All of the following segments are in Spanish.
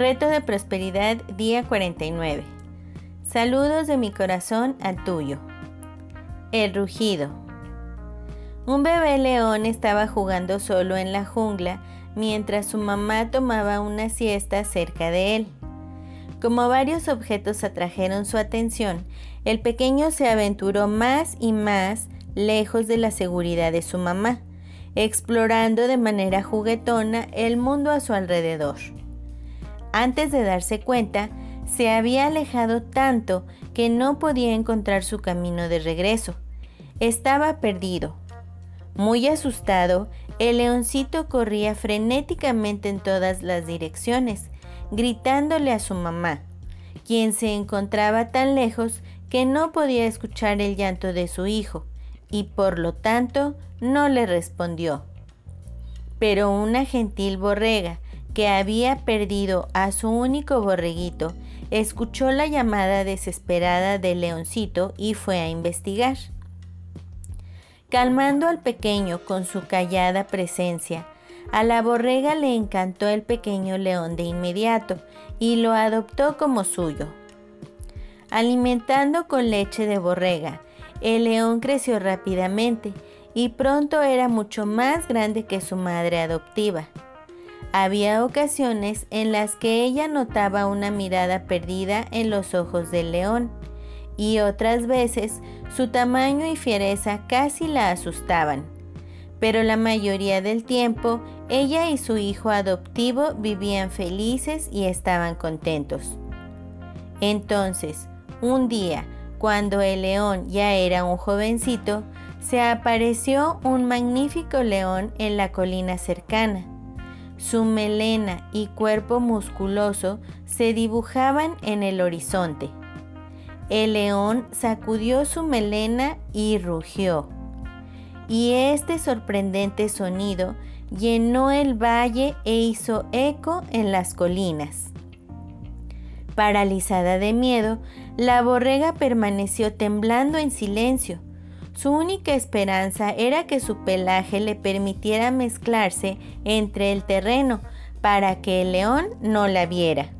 Reto de Prosperidad, día 49. Saludos de mi corazón al tuyo. El rugido. Un bebé león estaba jugando solo en la jungla mientras su mamá tomaba una siesta cerca de él. Como varios objetos atrajeron su atención, el pequeño se aventuró más y más lejos de la seguridad de su mamá, explorando de manera juguetona el mundo a su alrededor. Antes de darse cuenta, se había alejado tanto que no podía encontrar su camino de regreso. Estaba perdido. Muy asustado, el leoncito corría frenéticamente en todas las direcciones, gritándole a su mamá, quien se encontraba tan lejos que no podía escuchar el llanto de su hijo, y por lo tanto no le respondió. Pero una gentil borrega, que había perdido a su único borreguito, escuchó la llamada desesperada del leoncito y fue a investigar. Calmando al pequeño con su callada presencia, a la borrega le encantó el pequeño león de inmediato y lo adoptó como suyo. Alimentando con leche de borrega, el león creció rápidamente y pronto era mucho más grande que su madre adoptiva. Había ocasiones en las que ella notaba una mirada perdida en los ojos del león y otras veces su tamaño y fiereza casi la asustaban. Pero la mayoría del tiempo ella y su hijo adoptivo vivían felices y estaban contentos. Entonces, un día, cuando el león ya era un jovencito, se apareció un magnífico león en la colina cercana. Su melena y cuerpo musculoso se dibujaban en el horizonte. El león sacudió su melena y rugió. Y este sorprendente sonido llenó el valle e hizo eco en las colinas. Paralizada de miedo, la borrega permaneció temblando en silencio su única esperanza era que su pelaje le permitiera mezclarse entre el terreno para que el león no la viera.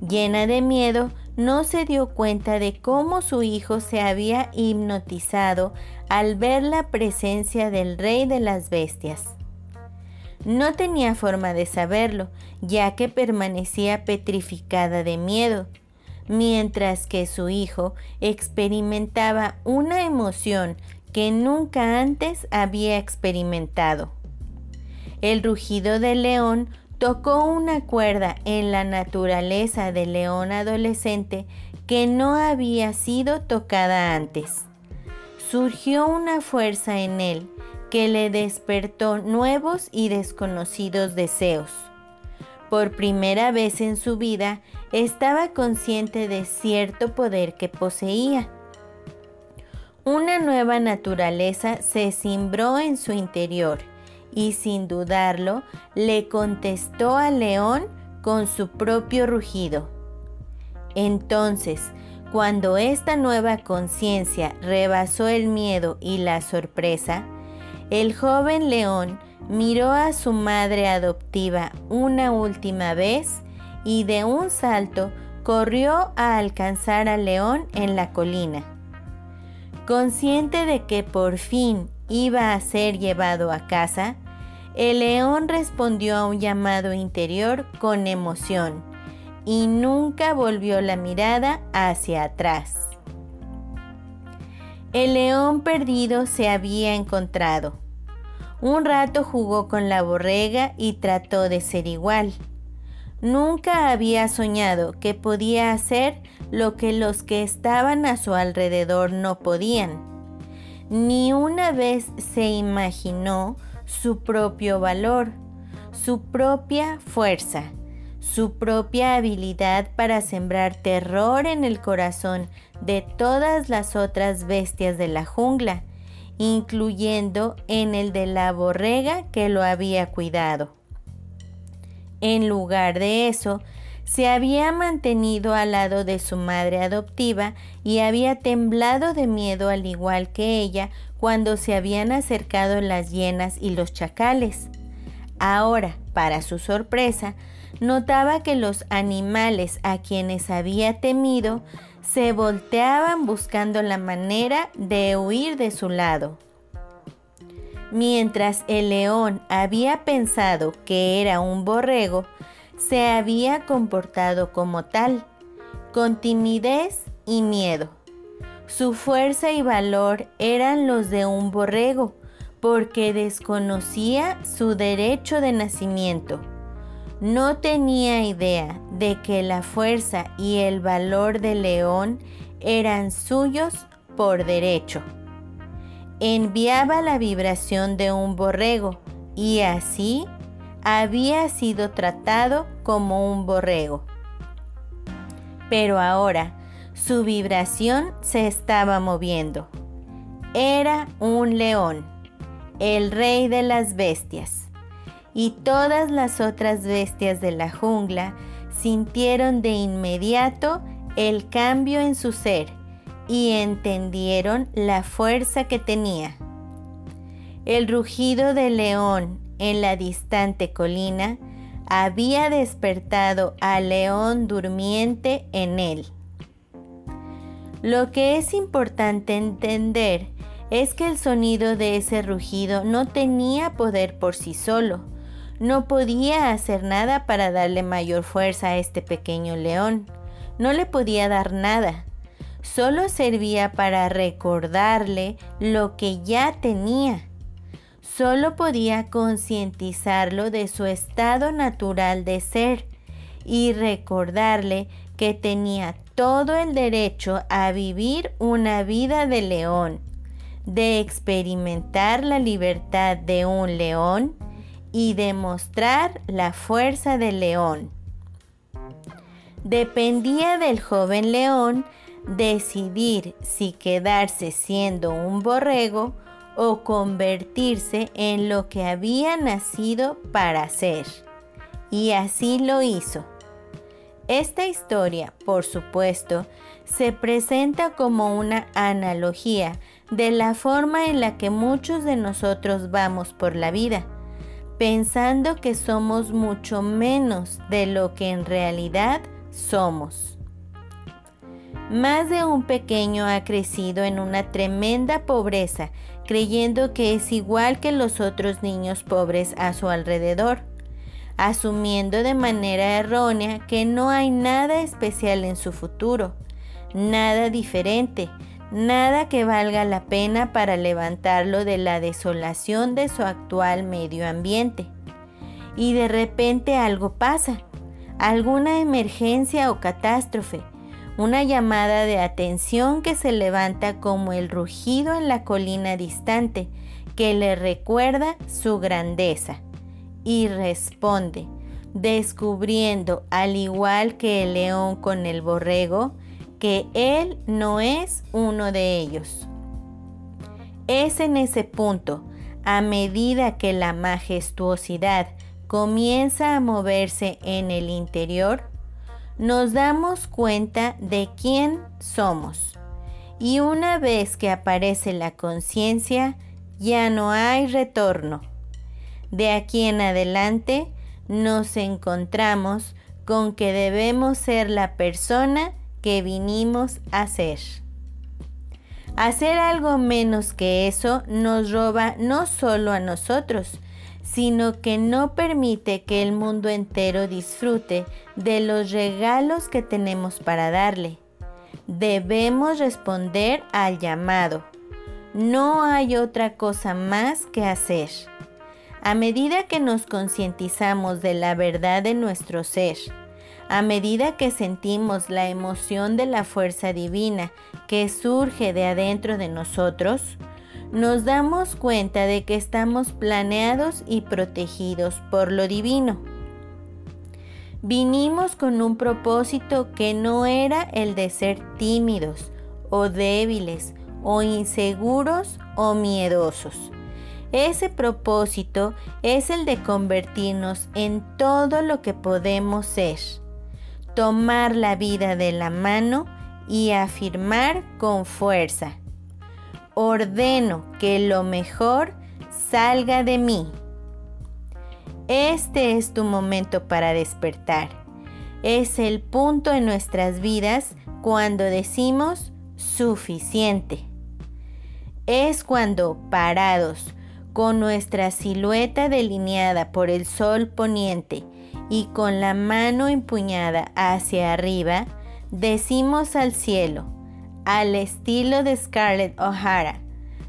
Llena de miedo, no se dio cuenta de cómo su hijo se había hipnotizado al ver la presencia del rey de las bestias. No tenía forma de saberlo, ya que permanecía petrificada de miedo mientras que su hijo experimentaba una emoción que nunca antes había experimentado. El rugido del león tocó una cuerda en la naturaleza del león adolescente que no había sido tocada antes. Surgió una fuerza en él que le despertó nuevos y desconocidos deseos. Por primera vez en su vida estaba consciente de cierto poder que poseía. Una nueva naturaleza se cimbró en su interior y sin dudarlo le contestó al león con su propio rugido. Entonces, cuando esta nueva conciencia rebasó el miedo y la sorpresa, el joven león miró a su madre adoptiva una última vez y de un salto corrió a alcanzar al león en la colina. Consciente de que por fin iba a ser llevado a casa, el león respondió a un llamado interior con emoción y nunca volvió la mirada hacia atrás. El león perdido se había encontrado un rato jugó con la borrega y trató de ser igual. Nunca había soñado que podía hacer lo que los que estaban a su alrededor no podían. Ni una vez se imaginó su propio valor, su propia fuerza, su propia habilidad para sembrar terror en el corazón de todas las otras bestias de la jungla incluyendo en el de la borrega que lo había cuidado. En lugar de eso, se había mantenido al lado de su madre adoptiva y había temblado de miedo al igual que ella cuando se habían acercado las hienas y los chacales. Ahora, para su sorpresa, notaba que los animales a quienes había temido se volteaban buscando la manera de huir de su lado. Mientras el león había pensado que era un borrego, se había comportado como tal, con timidez y miedo. Su fuerza y valor eran los de un borrego, porque desconocía su derecho de nacimiento. No tenía idea de que la fuerza y el valor del león eran suyos por derecho. Enviaba la vibración de un borrego y así había sido tratado como un borrego. Pero ahora su vibración se estaba moviendo. Era un león, el rey de las bestias. Y todas las otras bestias de la jungla sintieron de inmediato el cambio en su ser y entendieron la fuerza que tenía. El rugido del león en la distante colina había despertado al león durmiente en él. Lo que es importante entender es que el sonido de ese rugido no tenía poder por sí solo. No podía hacer nada para darle mayor fuerza a este pequeño león. No le podía dar nada. Solo servía para recordarle lo que ya tenía solo podía concientizarlo de su estado natural de ser y recordarle que tenía todo el derecho a vivir una vida de león, de experimentar la libertad de un león y demostrar la fuerza del león. Dependía del joven león decidir si quedarse siendo un borrego o convertirse en lo que había nacido para ser. Y así lo hizo. Esta historia, por supuesto, se presenta como una analogía de la forma en la que muchos de nosotros vamos por la vida, pensando que somos mucho menos de lo que en realidad somos. Más de un pequeño ha crecido en una tremenda pobreza, creyendo que es igual que los otros niños pobres a su alrededor, asumiendo de manera errónea que no hay nada especial en su futuro, nada diferente, nada que valga la pena para levantarlo de la desolación de su actual medio ambiente. Y de repente algo pasa, alguna emergencia o catástrofe, una llamada de atención que se levanta como el rugido en la colina distante que le recuerda su grandeza y responde, descubriendo, al igual que el león con el borrego, que él no es uno de ellos. Es en ese punto, a medida que la majestuosidad comienza a moverse en el interior, nos damos cuenta de quién somos. Y una vez que aparece la conciencia, ya no hay retorno. De aquí en adelante nos encontramos con que debemos ser la persona que vinimos a ser. Hacer algo menos que eso nos roba no solo a nosotros, sino que no permite que el mundo entero disfrute de los regalos que tenemos para darle. Debemos responder al llamado. No hay otra cosa más que hacer. A medida que nos concientizamos de la verdad de nuestro ser, a medida que sentimos la emoción de la fuerza divina que surge de adentro de nosotros, nos damos cuenta de que estamos planeados y protegidos por lo divino. Vinimos con un propósito que no era el de ser tímidos o débiles o inseguros o miedosos. Ese propósito es el de convertirnos en todo lo que podemos ser, tomar la vida de la mano y afirmar con fuerza ordeno que lo mejor salga de mí. Este es tu momento para despertar. Es el punto en nuestras vidas cuando decimos suficiente. Es cuando, parados, con nuestra silueta delineada por el sol poniente y con la mano empuñada hacia arriba, decimos al cielo, al estilo de Scarlett O'Hara,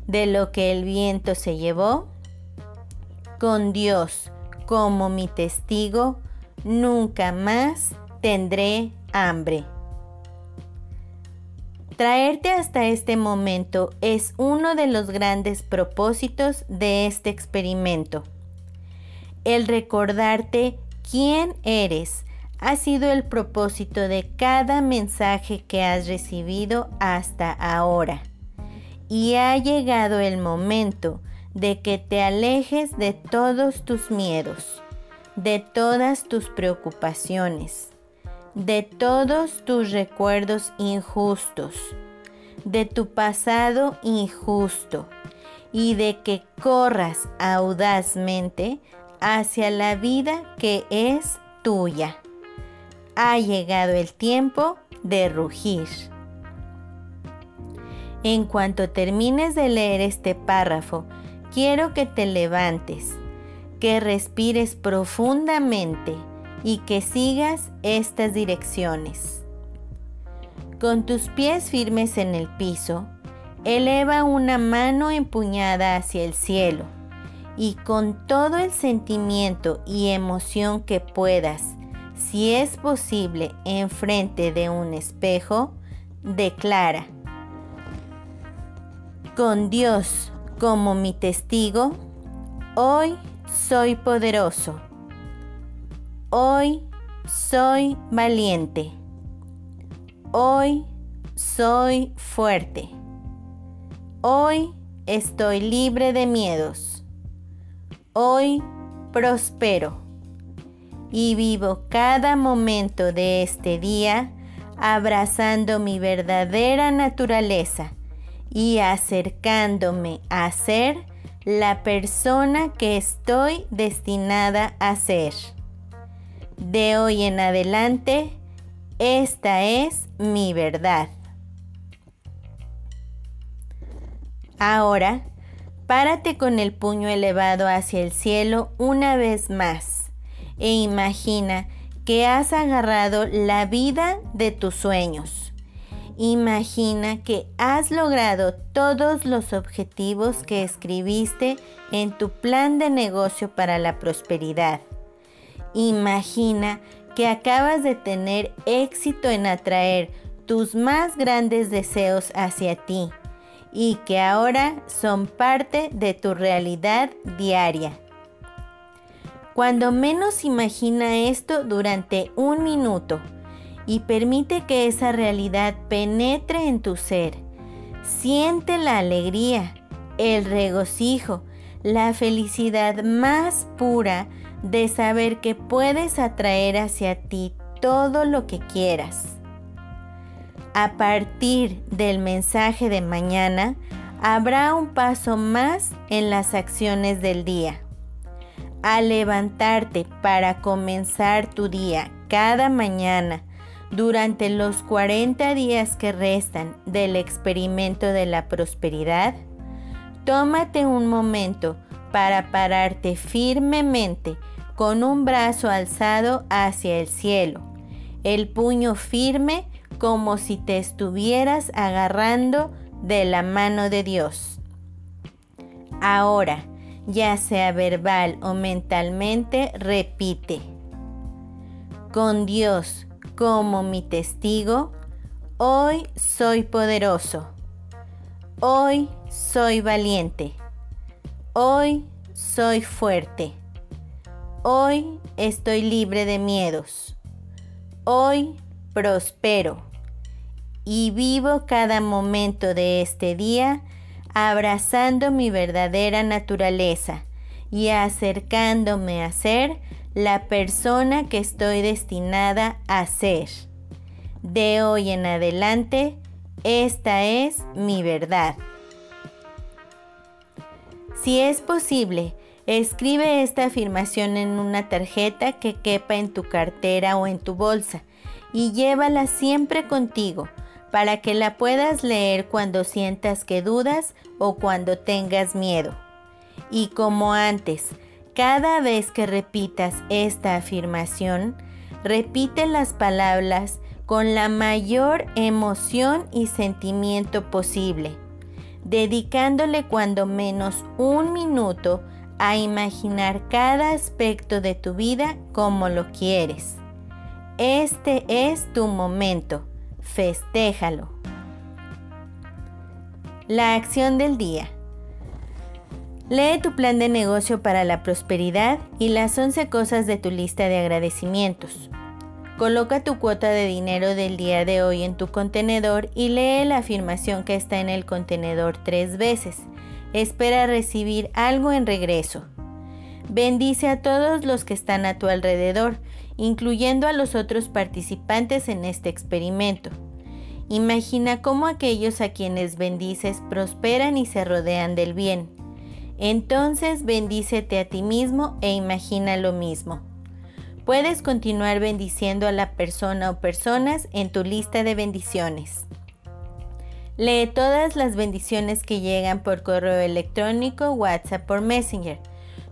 de lo que el viento se llevó, con Dios como mi testigo, nunca más tendré hambre. Traerte hasta este momento es uno de los grandes propósitos de este experimento. El recordarte quién eres ha sido el propósito de cada mensaje que has recibido hasta ahora. Y ha llegado el momento de que te alejes de todos tus miedos, de todas tus preocupaciones, de todos tus recuerdos injustos, de tu pasado injusto y de que corras audazmente hacia la vida que es tuya. Ha llegado el tiempo de rugir. En cuanto termines de leer este párrafo, quiero que te levantes, que respires profundamente y que sigas estas direcciones. Con tus pies firmes en el piso, eleva una mano empuñada hacia el cielo y con todo el sentimiento y emoción que puedas, si es posible, enfrente de un espejo, declara, con Dios como mi testigo, hoy soy poderoso Hoy soy valiente. Hoy soy fuerte. Hoy estoy libre de miedos. Hoy prospero y vivo cada momento de este día abrazando mi verdadera naturaleza y acercándome a ser la persona que estoy destinada a ser. De hoy en adelante, esta es mi verdad. Ahora, párate con el puño elevado hacia el cielo una vez más e imagina que has agarrado la vida de tus sueños. Imagina que has logrado todos los objetivos que escribiste en tu plan de negocio para la prosperidad. Imagina que acabas de tener éxito en atraer tus más grandes deseos hacia ti y que ahora son parte de tu realidad diaria. Cuando menos imagina esto durante un minuto y permite que esa realidad penetre en tu ser. Siente la alegría, el regocijo, la felicidad más pura de saber que puedes atraer hacia ti todo lo que quieras. A partir del mensaje de mañana, habrá un paso más en las acciones del día. Al levantarte para comenzar tu día cada mañana durante los 40 días que restan del experimento de la prosperidad, tómate un momento para pararte firmemente con un brazo alzado hacia el cielo, el puño firme como si te estuvieras agarrando de la mano de Dios. Ahora, ya sea verbal o mentalmente, repite, con Dios como mi testigo, hoy soy poderoso, hoy soy valiente, hoy soy fuerte. Hoy estoy libre de miedos. Hoy prospero y vivo cada momento de este día abrazando mi verdadera naturaleza y acercándome a ser la persona que estoy destinada a ser. De hoy en adelante, esta es mi verdad. Si es posible, Escribe esta afirmación en una tarjeta que quepa en tu cartera o en tu bolsa y llévala siempre contigo para que la puedas leer cuando sientas que dudas o cuando tengas miedo. Y como antes, cada vez que repitas esta afirmación, repite las palabras con la mayor emoción y sentimiento posible, dedicándole cuando menos un minuto a imaginar cada aspecto de tu vida como lo quieres. Este es tu momento, festéjalo. La acción del día. Lee tu plan de negocio para la prosperidad y las 11 cosas de tu lista de agradecimientos. Coloca tu cuota de dinero del día de hoy en tu contenedor y lee la afirmación que está en el contenedor tres veces espera recibir algo en regreso. Bendice a todos los que están a tu alrededor, incluyendo a los otros participantes en este experimento. Imagina cómo aquellos a quienes bendices prosperan y se rodean del bien. Entonces bendícete a ti mismo e imagina lo mismo. Puedes continuar bendiciendo a la persona o personas en tu lista de bendiciones. Lee todas las bendiciones que llegan por correo electrónico, WhatsApp o Messenger.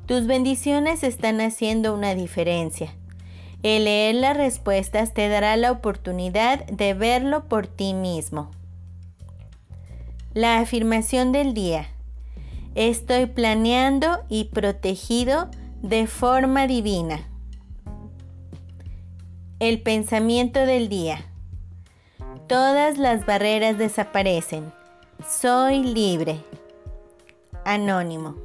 Tus bendiciones están haciendo una diferencia. El leer las respuestas te dará la oportunidad de verlo por ti mismo. La afirmación del día. Estoy planeando y protegido de forma divina. El pensamiento del día. Todas las barreras desaparecen. Soy libre. Anónimo.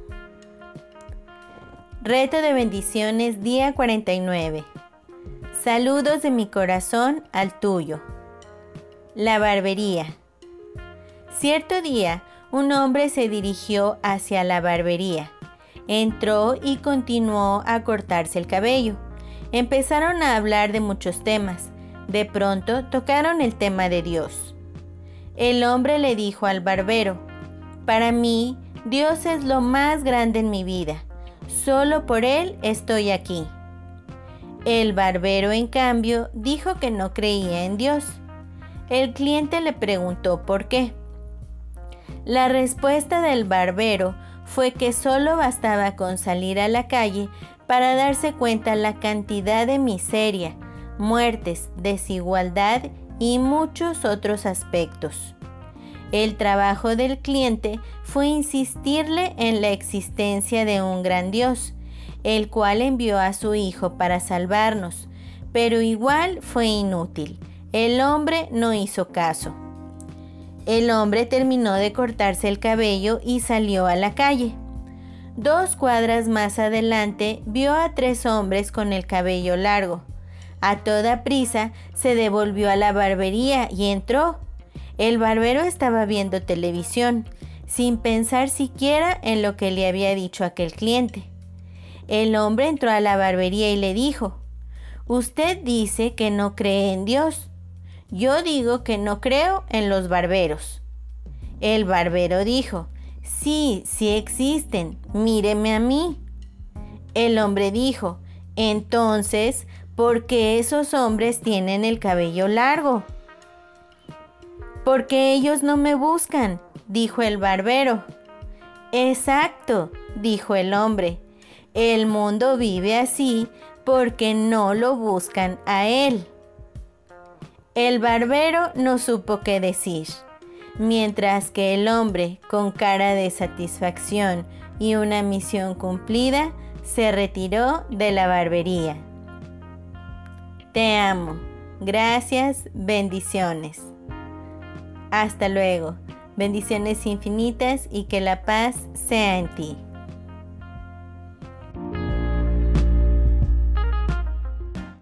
Reto de bendiciones día 49. Saludos de mi corazón al tuyo. La barbería. Cierto día, un hombre se dirigió hacia la barbería. Entró y continuó a cortarse el cabello. Empezaron a hablar de muchos temas. De pronto tocaron el tema de Dios. El hombre le dijo al barbero, para mí Dios es lo más grande en mi vida, solo por Él estoy aquí. El barbero, en cambio, dijo que no creía en Dios. El cliente le preguntó por qué. La respuesta del barbero fue que solo bastaba con salir a la calle para darse cuenta la cantidad de miseria, muertes, desigualdad y muchos otros aspectos. El trabajo del cliente fue insistirle en la existencia de un gran Dios, el cual envió a su Hijo para salvarnos, pero igual fue inútil. El hombre no hizo caso. El hombre terminó de cortarse el cabello y salió a la calle. Dos cuadras más adelante vio a tres hombres con el cabello largo. A toda prisa se devolvió a la barbería y entró. El barbero estaba viendo televisión, sin pensar siquiera en lo que le había dicho aquel cliente. El hombre entró a la barbería y le dijo, Usted dice que no cree en Dios. Yo digo que no creo en los barberos. El barbero dijo, Sí, sí existen, míreme a mí. El hombre dijo, Entonces, porque esos hombres tienen el cabello largo. Porque ellos no me buscan, dijo el barbero. Exacto, dijo el hombre. El mundo vive así porque no lo buscan a él. El barbero no supo qué decir, mientras que el hombre, con cara de satisfacción y una misión cumplida, se retiró de la barbería. Te amo. Gracias, bendiciones. Hasta luego. Bendiciones infinitas y que la paz sea en ti.